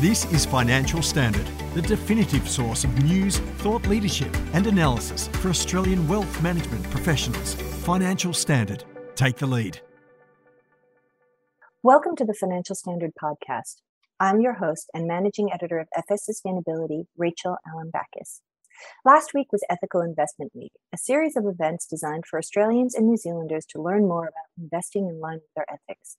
This is Financial Standard, the definitive source of news, thought leadership, and analysis for Australian wealth management professionals. Financial Standard. Take the lead. Welcome to the Financial Standard Podcast. I'm your host and managing editor of FS Sustainability, Rachel Alembakis. Last week was Ethical Investment Week, a series of events designed for Australians and New Zealanders to learn more about investing in line with their ethics.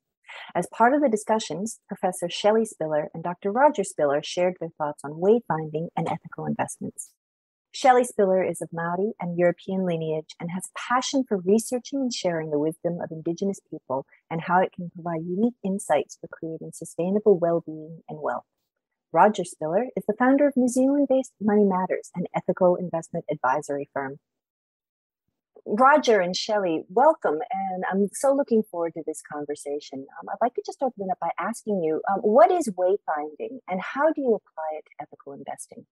As part of the discussions, Professor Chellie Spiller and Dr. Rodger Spiller shared their thoughts on wayfinding and ethical investments. Chellie Spiller is of Maori and European lineage and has a passion for researching and sharing the wisdom of Indigenous people and how it can provide unique insights for creating sustainable well being and wealth. Rodger Spiller is the founder of New Zealand based Money Matters, an ethical investment advisory firm. Rodger and Chellie, welcome. And I'm so looking forward to this conversation. Um, I'd like to just open it up by asking you um, what is wayfinding and how do you apply it to ethical investing?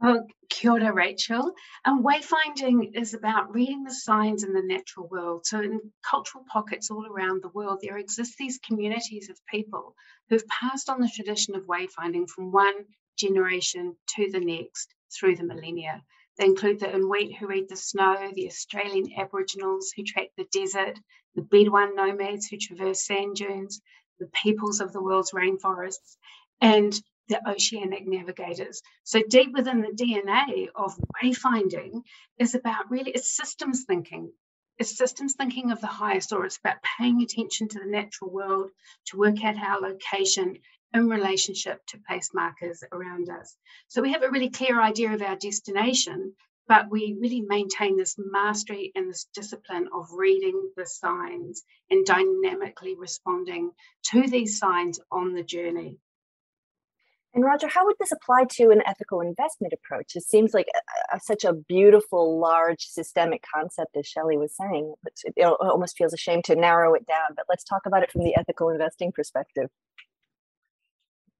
Well, kia ora, Rachel. And wayfinding is about reading the signs in the natural world. So, in cultural pockets all around the world, there exist these communities of people who've passed on the tradition of wayfinding from one generation to the next through the millennia. They include the Inuit who read the snow, the Australian Aboriginals who track the desert, the Bedouin nomads who traverse sand dunes, the peoples of the world's rainforests, and the oceanic navigators. So deep within the DNA of wayfinding is about really it's systems thinking. It's systems thinking of the highest, or it's about paying attention to the natural world to work out our location in relationship to place markers around us. So we have a really clear idea of our destination, but we really maintain this mastery and this discipline of reading the signs and dynamically responding to these signs on the journey. And Rodger, how would this apply to an ethical investment approach? It seems like a, a, such a beautiful, large, systemic concept, as Chellie was saying. It almost feels a shame to narrow it down, but let's talk about it from the ethical investing perspective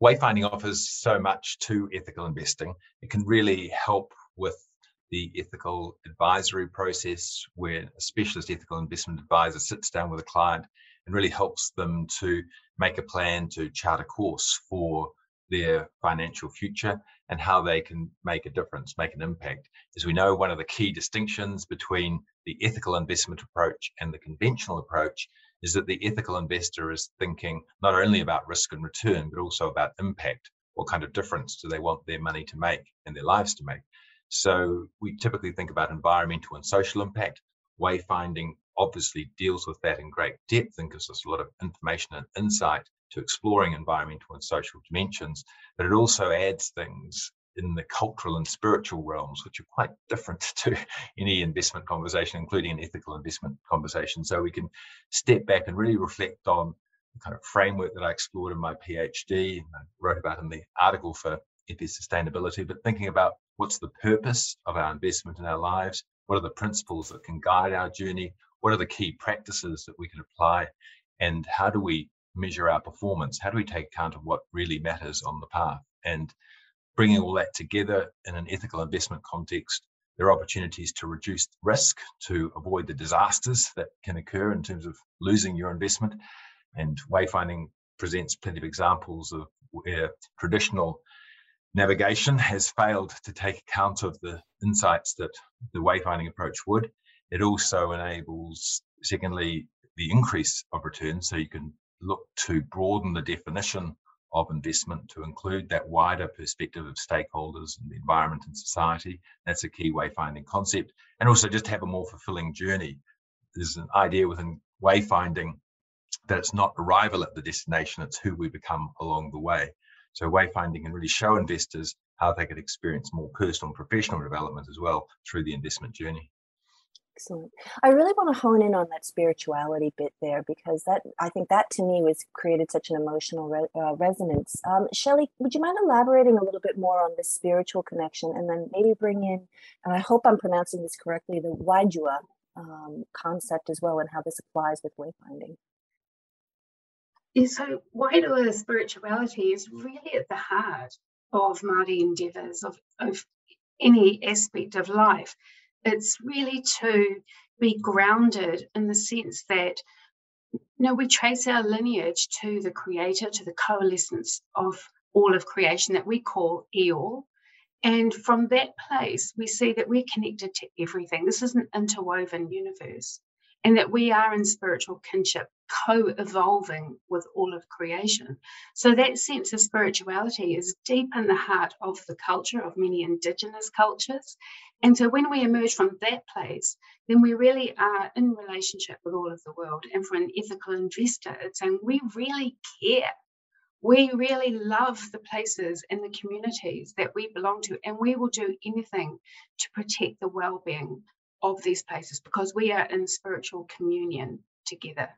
wayfinding offers so much to ethical investing. It can really help with the ethical advisory process where a specialist ethical investment advisor sits down with a client and really helps them to make a plan to chart a course for their financial future and how they can make a difference, make an impact. As we know, one of the key distinctions between the ethical investment approach and the conventional approach is that the ethical mm-hmm. investor is thinking not only mm-hmm. about risk and return, but also about impact. What kind of difference do they want their money to make and their lives to make? So we typically think about environmental and social impact. Wayfinding obviously deals with that in great depth and gives us a lot of information and insight to exploring environmental and social dimensions, but it also adds things in the cultural and spiritual realms, which are quite different to any investment conversation, including an ethical investment conversation. So we can step back and really reflect on the kind of framework that I explored in my PhD and I wrote about in the article for FS Sustainability, but thinking about what's the purpose of our investment in our lives, what are the principles that can guide our journey, what are the key practices that we can apply, and how do we measure our performance? How do we take account of what really matters on the path? And bringing all that together in an ethical investment context, there are opportunities to reduce risk, to avoid the disasters that can occur in terms of losing your investment. And wayfinding presents plenty of examples of where traditional navigation has failed to take account of the insights that the wayfinding approach would. It also enables, secondly, the increase of returns. So you can look to broaden the definition of investment to include that wider perspective of stakeholders and the environment and society. That's a key wayfinding concept. And also just have a more fulfilling journey. There's an idea within wayfinding that it's not arrival at the destination, it's who we become along the way. So wayfinding can really show investors how they could experience more personal and professional development as well through the investment journey. Excellent. I really want to hone in on that spirituality bit there because that I think that to me was created such an emotional re- uh, resonance. Um, Chellie, would you mind elaborating a little bit more on the spiritual connection and then maybe bring in, and I hope I'm pronouncing this correctly, the Wairua um, concept as well and how this applies with wayfinding? Yeah, so Wairua spirituality is really at the heart of Māori endeavours, of, of any aspect of life it's really to be grounded in the sense that you know we trace our lineage to the creator to the coalescence of all of creation that we call Io. And from that place, we see that we're connected to everything. This is an interwoven universe, and that we are in spiritual kinship, co evolving with all of creation. So, that sense of spirituality is deep in the heart of the culture of many Indigenous cultures. And so, when we emerge from that place, then we really are in relationship with all of the world. And for an ethical investor, it's saying we really care we really love the places and the communities that we belong to, and we will do anything to protect the well being of these places because we are in spiritual communion together.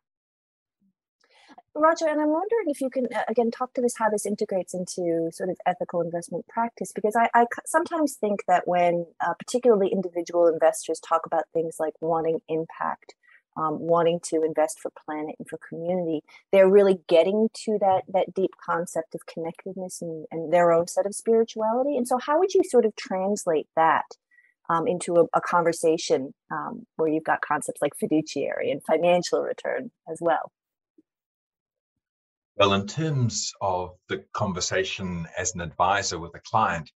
Rodger, and I'm wondering if you can uh, again talk to this how this integrates into sort of ethical investment practice, because I, I sometimes think that when uh, particularly individual investors talk about things like wanting impact, um, wanting to invest for planet and for community they're really getting to that that deep concept of connectedness and, and their own set of spirituality. And so how would you sort of translate that um, into a, a conversation um, where you've got concepts like fiduciary and financial return as well well in terms of the conversation as an advisor with a client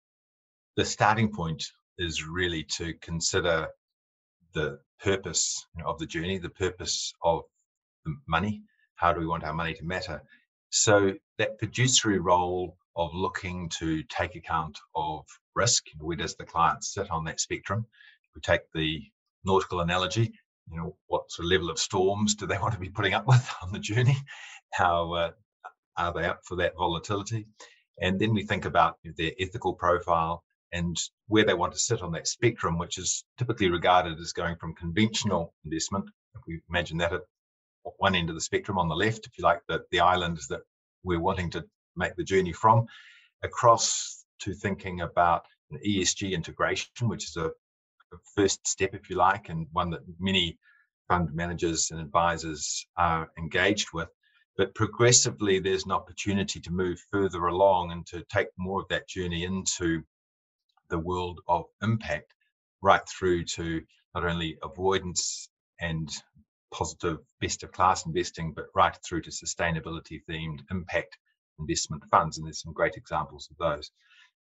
the starting point is really to consider the purpose of the journey, the purpose of the money. How do we want our money to matter? So that fiduciary role of looking to take account of risk, where does the client sit on that spectrum? We take the nautical analogy, you know, what sort of level of storms do they want to be putting up with on the journey? How uh, are they up for that volatility? And then we think about their ethical profile and where they want to sit on that spectrum, which is typically regarded as going from conventional investment. If we imagine that at one end of the spectrum on the left, if you like, the, the islands that we're wanting to make the journey from, across to thinking about an ESG integration, which is a, a first step, if you like, and one that many fund managers and advisors are engaged with. But progressively, there's an opportunity to move further along and to take more of that journey into the world of impact right through to not only avoidance and positive best of class investing, but right through to sustainability themed impact investment funds. And there's some great examples of those.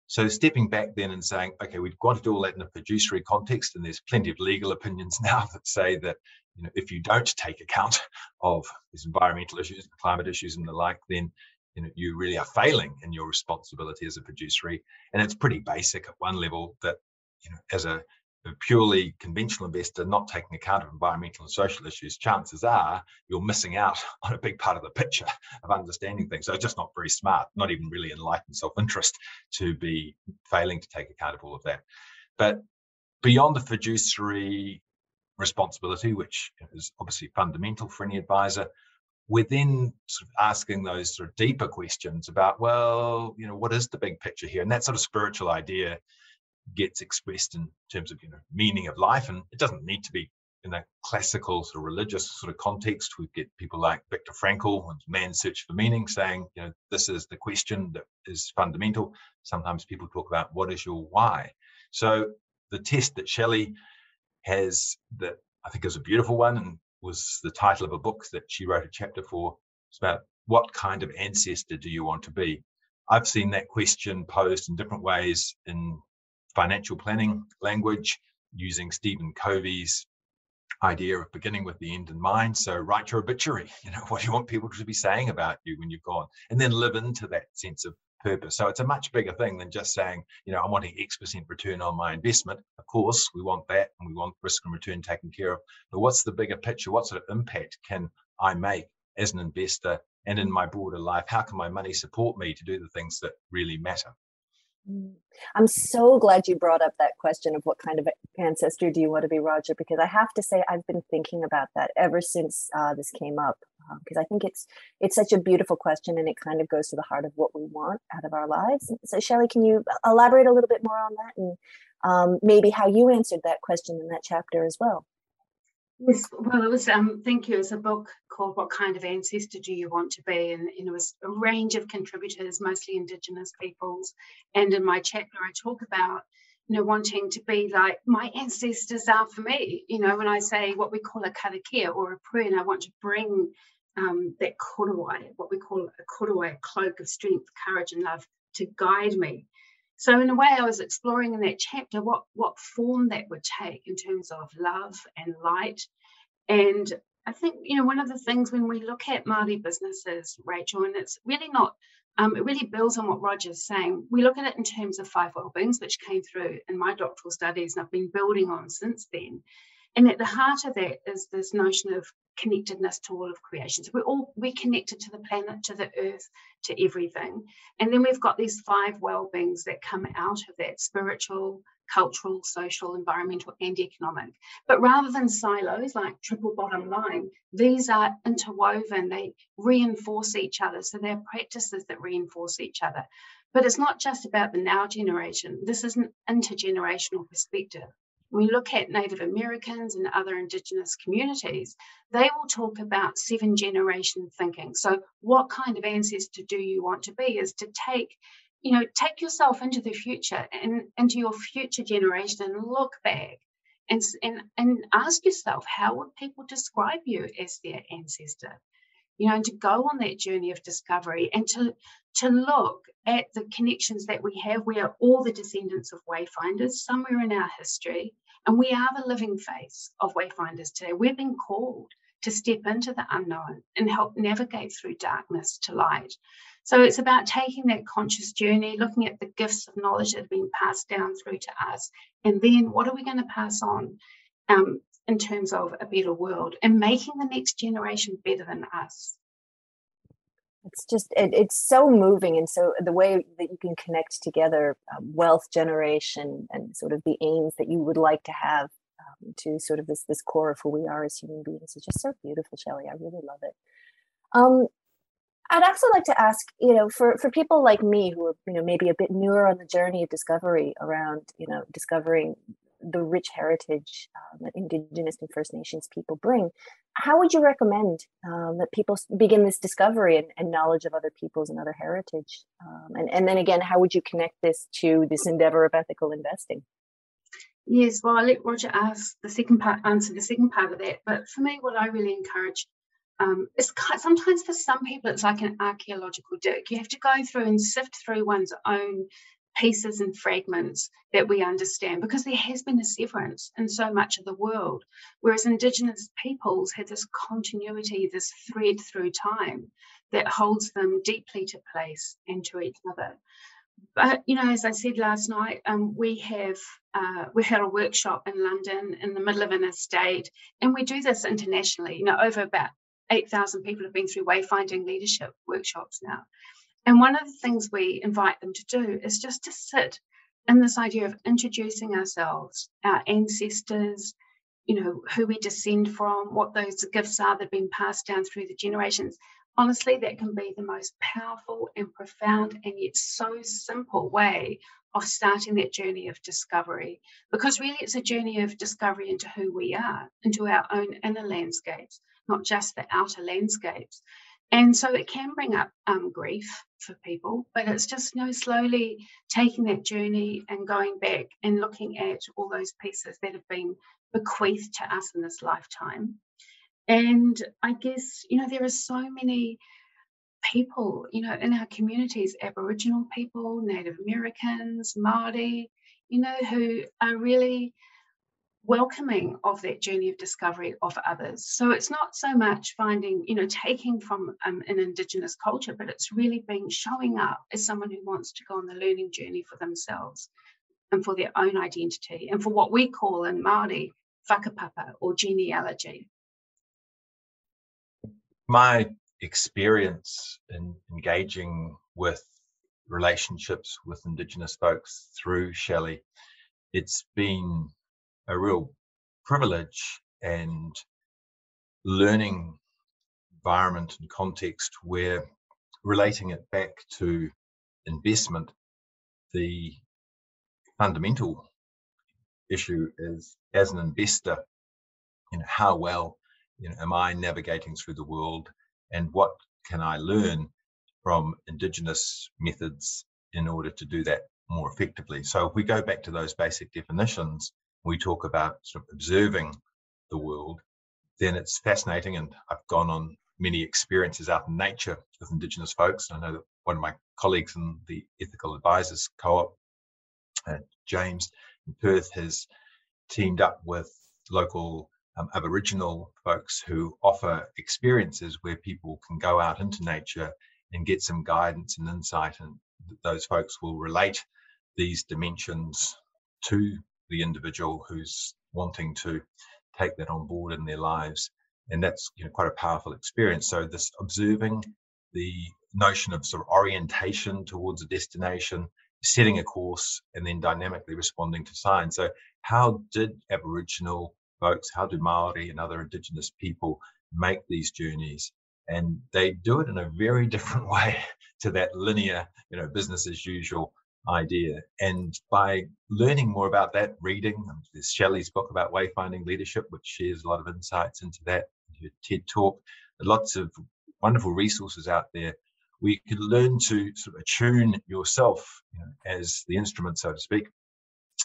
So stepping back then and saying, okay, we've got to do all that in a fiduciary context, and there's plenty of legal opinions now that say that you know if you don't take account of these environmental issues, climate issues, and the like, then you know you really are failing in your responsibility as a fiduciary and it's pretty basic at one level that you know as a, a purely conventional investor not taking account of environmental and social issues chances are you're missing out on a big part of the picture of understanding things so just not very smart not even really enlightened self-interest to be failing to take account of all of that but beyond the fiduciary responsibility which is obviously fundamental for any advisor we're then sort of asking those sort of deeper questions about, well, you know, what is the big picture here? And that sort of spiritual idea gets expressed in terms of, you know, meaning of life. And it doesn't need to be in a classical sort of religious sort of context. We get people like Viktor Frankl and Man's Search for Meaning saying, you know, this is the question that is fundamental. Sometimes people talk about what is your why. So the test that Chellie has that I think is a beautiful one and was the title of a book that she wrote a chapter for. It's about what kind of ancestor do you want to be? I've seen that question posed in different ways in financial planning language using Stephen Covey's idea of beginning with the end in mind. So write your obituary. You know, what do you want people to be saying about you when you've gone? And then live into that sense of purpose. So it's a much bigger thing than just saying, you know, I'm wanting X percent return on my investment. Of course, we want that and we want risk and return taken care of. But what's the bigger picture? What sort of impact can I make as an investor and in mm. my broader life? How can my money support me to do the things that really matter? Mm. I'm so glad you brought up that question of what kind of ancestor do you want to be, Rodger, because I have to say I've been thinking about that ever since uh, this came up because um, I think it's it's such a beautiful question and it kind of goes to the heart of what we want out of our lives. So, Chellie, can you elaborate a little bit more on that and um, maybe how you answered that question in that chapter as well? Yes, well, it was, um, thank you. It's a book called What Kind of Ancestor Do You Want to Be? And, and, it was a range of contributors, mostly Indigenous peoples. And in my chapter, I talk about, you know, wanting to be like my ancestors are for me. You know, when I say what we call a karakia or a and I want to bring um, that korowai, what we call a korowai, a cloak of strength, courage, and love, to guide me. So in a way, I was exploring in that chapter what what form that would take in terms of love and light. And I think you know one of the things when we look at Māori businesses, Rachel, and it's really not. Um, it really builds on what Rodger's saying. We look at it in terms of five well-beings, which came through in my doctoral studies, and I've been building on since then. And at the heart of that is this notion of connectedness to all of creation. So we're all we're connected to the planet, to the earth, to everything. And then we've got these five well-beings that come out of that spiritual, cultural, social, environmental, and economic. But rather than silos like triple bottom line, these are interwoven, they reinforce each other. So they're practices that reinforce each other. But it's not just about the now generation. This is an intergenerational perspective we look at Native Americans and other Indigenous communities, they will talk about seven generation thinking. So, what kind of ancestor do you want to be? Is to take, you know, take yourself into the future and into your future generation and look back and, and, and ask yourself, how would people describe you as their ancestor? You know, and to go on that journey of discovery and to, to look at the connections that we have. We are all the descendants of wayfinders somewhere in our history and we are the living face of Wayfinders today. We've been called to step into the unknown and help navigate through darkness to light. So it's about taking that conscious journey, looking at the gifts of knowledge that have been passed down through to us, and then what are we going to pass on um, in terms of a better world and making the next generation better than us. It's just it, it's so moving and so the way that you can connect together um, wealth generation and sort of the aims that you would like to have um, to sort of this this core of who we are as human beings is just so beautiful Chellie I really love it. Um, I'd also like to ask you know for for people like me who are you know maybe a bit newer on the journey of discovery around you know discovering the rich heritage um, that Indigenous and First Nations people bring. How would you recommend um, that people begin this discovery and, and, knowledge of other peoples and other heritage? Um, and, and then again, how would you connect this to this endeavor of ethical investing? Yes, well, I'll let Rodger ask the second part, answer the second part of that. But for me, what I really encourage um, is sometimes for some people it's like an archaeological dig. You have to go through and sift through one's own pieces and fragments that we understand because there has been a severance in so much of the world. Whereas Indigenous peoples have this continuity, this thread through time that holds them deeply to place and to each other. But you know, as I said last night, um, we have uh, we had a workshop in London in the middle of an estate, and we do this internationally. You know, over about eight thousand people have been through wayfinding leadership workshops now, and one of the things we invite them to do is just to sit in this idea of introducing ourselves, our ancestors, you know, who we descend from, what those gifts are that have been passed down through the generations. Honestly, that can be the most powerful and profound and yet so simple way of starting that journey of discovery. Because really, it's a journey of discovery into who we are, into our own inner landscapes, not just the outer landscapes. And so it can bring up um, grief for people, but it's just you know slowly taking that journey and going back and looking at all those pieces that have been bequeathed to us in this lifetime. And I guess you know there are so many people you know in our communities, Aboriginal people, Native Americans, Maori, you know, who are really welcoming of that journey of discovery of others. So it's not so much finding, you know, taking from um, an Indigenous culture, but it's really being showing up as someone who wants to go on the learning journey for themselves and for their own identity and for what we call in Māori whakapapa or genealogy. My experience in engaging with relationships with Indigenous folks through Chellie, it's been a real privilege and learning environment and context where relating it back to investment, the fundamental issue is as an investor, you know, how well you know, am I navigating through the world and what can I learn from indigenous methods in order to do that more effectively? So if we go back to those basic definitions, we talk about sort of observing the world, then it's fascinating. And I've gone on many experiences out in nature with Indigenous folks. And I know that one of my colleagues in the Ethical Advisers' Co-op, uh, James in Perth, has teamed up with local um, Aboriginal folks who offer experiences where people can go out into nature and get some guidance and insight, and those folks will relate these dimensions to the individual who's wanting to take that on board in their lives. And that's you know quite a powerful experience. So this observing the notion of sort of orientation towards a destination setting a course and then dynamically responding to signs. So how did aboriginal folks how do maori and other indigenous people make these journeys? And they do it in a very different way to that linear you know business as usual idea. And by learning more about that, reading, um, there's Chellie's book about wayfinding leadership, which shares a lot of insights into that, your TED talk, lots of wonderful resources out there. We can learn to sort of attune yourself you know, as the instrument, so to speak,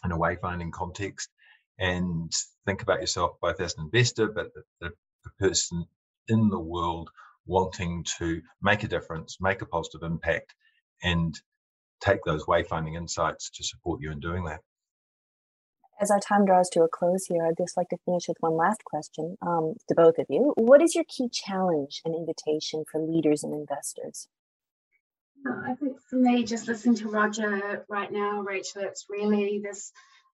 in a wayfinding context, and think about yourself both as an investor, but the, the, the person in the world wanting to make a difference, make a positive impact, and take those wayfinding insights to support you in doing that. As our time draws to a close here, I'd just like to finish with one last question um, to both of you. What is your key challenge and invitation for leaders and investors? I think for me, just listening to Rodger right now, Rachel, it's really this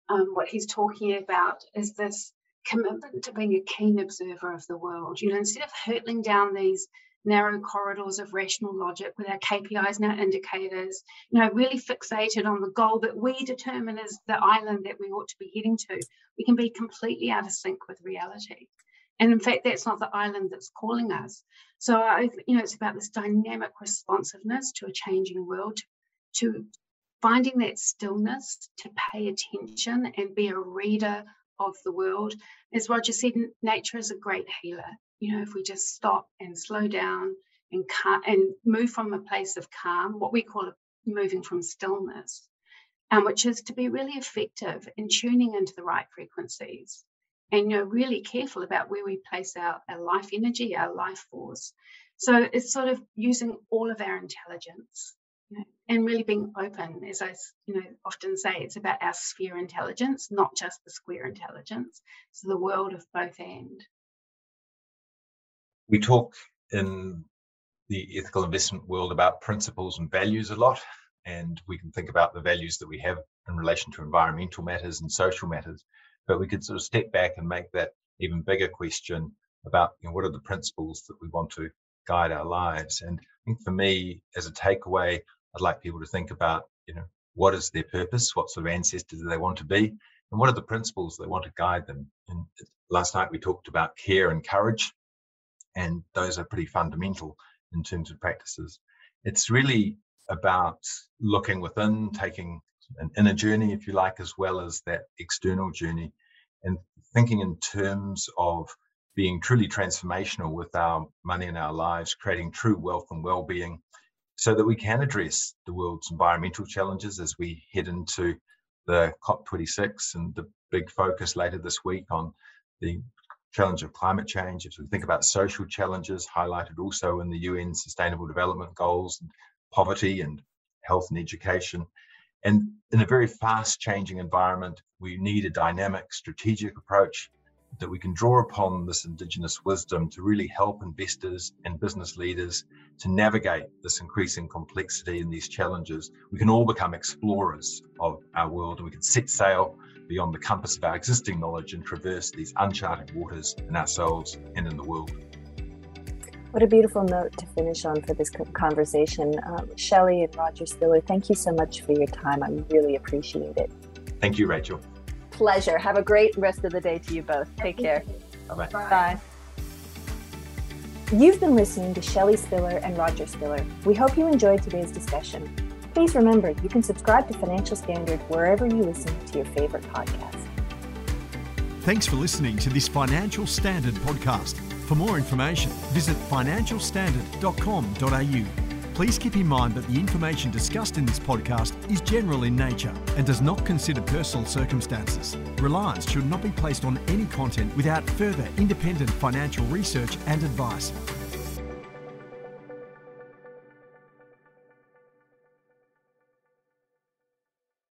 um, what he's talking about is this commitment to being a keen observer of the world. You know, instead of hurtling down these narrow corridors of rational logic with our KPIs and our indicators, you know, really fixated on the goal that we determine is the island that we ought to be heading to, we can be completely out of sync with reality. And in fact, that's not the island that's calling us. So, I, you know, it's about this dynamic responsiveness to a changing world, to finding that stillness, to pay attention and be a reader of the world. As Rodger said, nature is a great healer you know, if we just stop and slow down and cal- and move from a place of calm, what we call moving from stillness, um, which is to be really effective in tuning into the right frequencies and you know really careful about where we place our, our life energy, our life force. So it's sort of using all of our intelligence and really being open, as I you know often say, it's about our sphere intelligence, not just the square intelligence. So the world of both end we talk in the ethical investment world about principles and values a lot, and we can think about the values that we have in relation to environmental matters and social matters. But we could sort of step back and make that even bigger question about you know, what are the principles that we want to guide our lives. And I think for me, as a takeaway, I'd like people to think about, you know, what is their purpose? What sort of ancestors do they want to be? And what are the principles they want to guide them? And last night we talked about care and courage and those are pretty fundamental in terms of practices. It's really about looking within, taking an inner journey, if you like, as well as that external journey, and thinking in terms of being truly transformational with our money and our lives, creating true wealth and well-being, so that we can address the world's environmental challenges as we head into the COP26 and the big focus later this week on the challenge of climate change, if we think about social challenges highlighted also in the UN Sustainable Development Goals, and poverty and health and education. And in a very fast changing environment, we need a dynamic, strategic approach that we can draw upon this Indigenous wisdom to really help investors and business leaders to navigate this increasing complexity and these challenges. We can all become explorers of our world and we can set sail beyond the compass of our existing knowledge and traverse these uncharted waters in ourselves and in the world. What a beautiful note to finish on for this conversation. Um, Chellie and Rodger Spiller, thank you so much for your time. I really appreciate it. Thank you, Rachel. Pleasure. Have a great rest of the day to you both. Take care. Bye-bye. Bye. You've been listening to Chellie Spiller and Rodger Spiller. We hope you enjoyed today's discussion. Please remember, you can subscribe to Financial Standard wherever you listen to your favorite podcast. Thanks for listening to this Financial Standard podcast. For more information, visit financialstandard.com.au. Please keep in mind that the information discussed in this podcast is general in nature and does not consider personal circumstances. Reliance should not be placed on any content without further independent financial research and advice.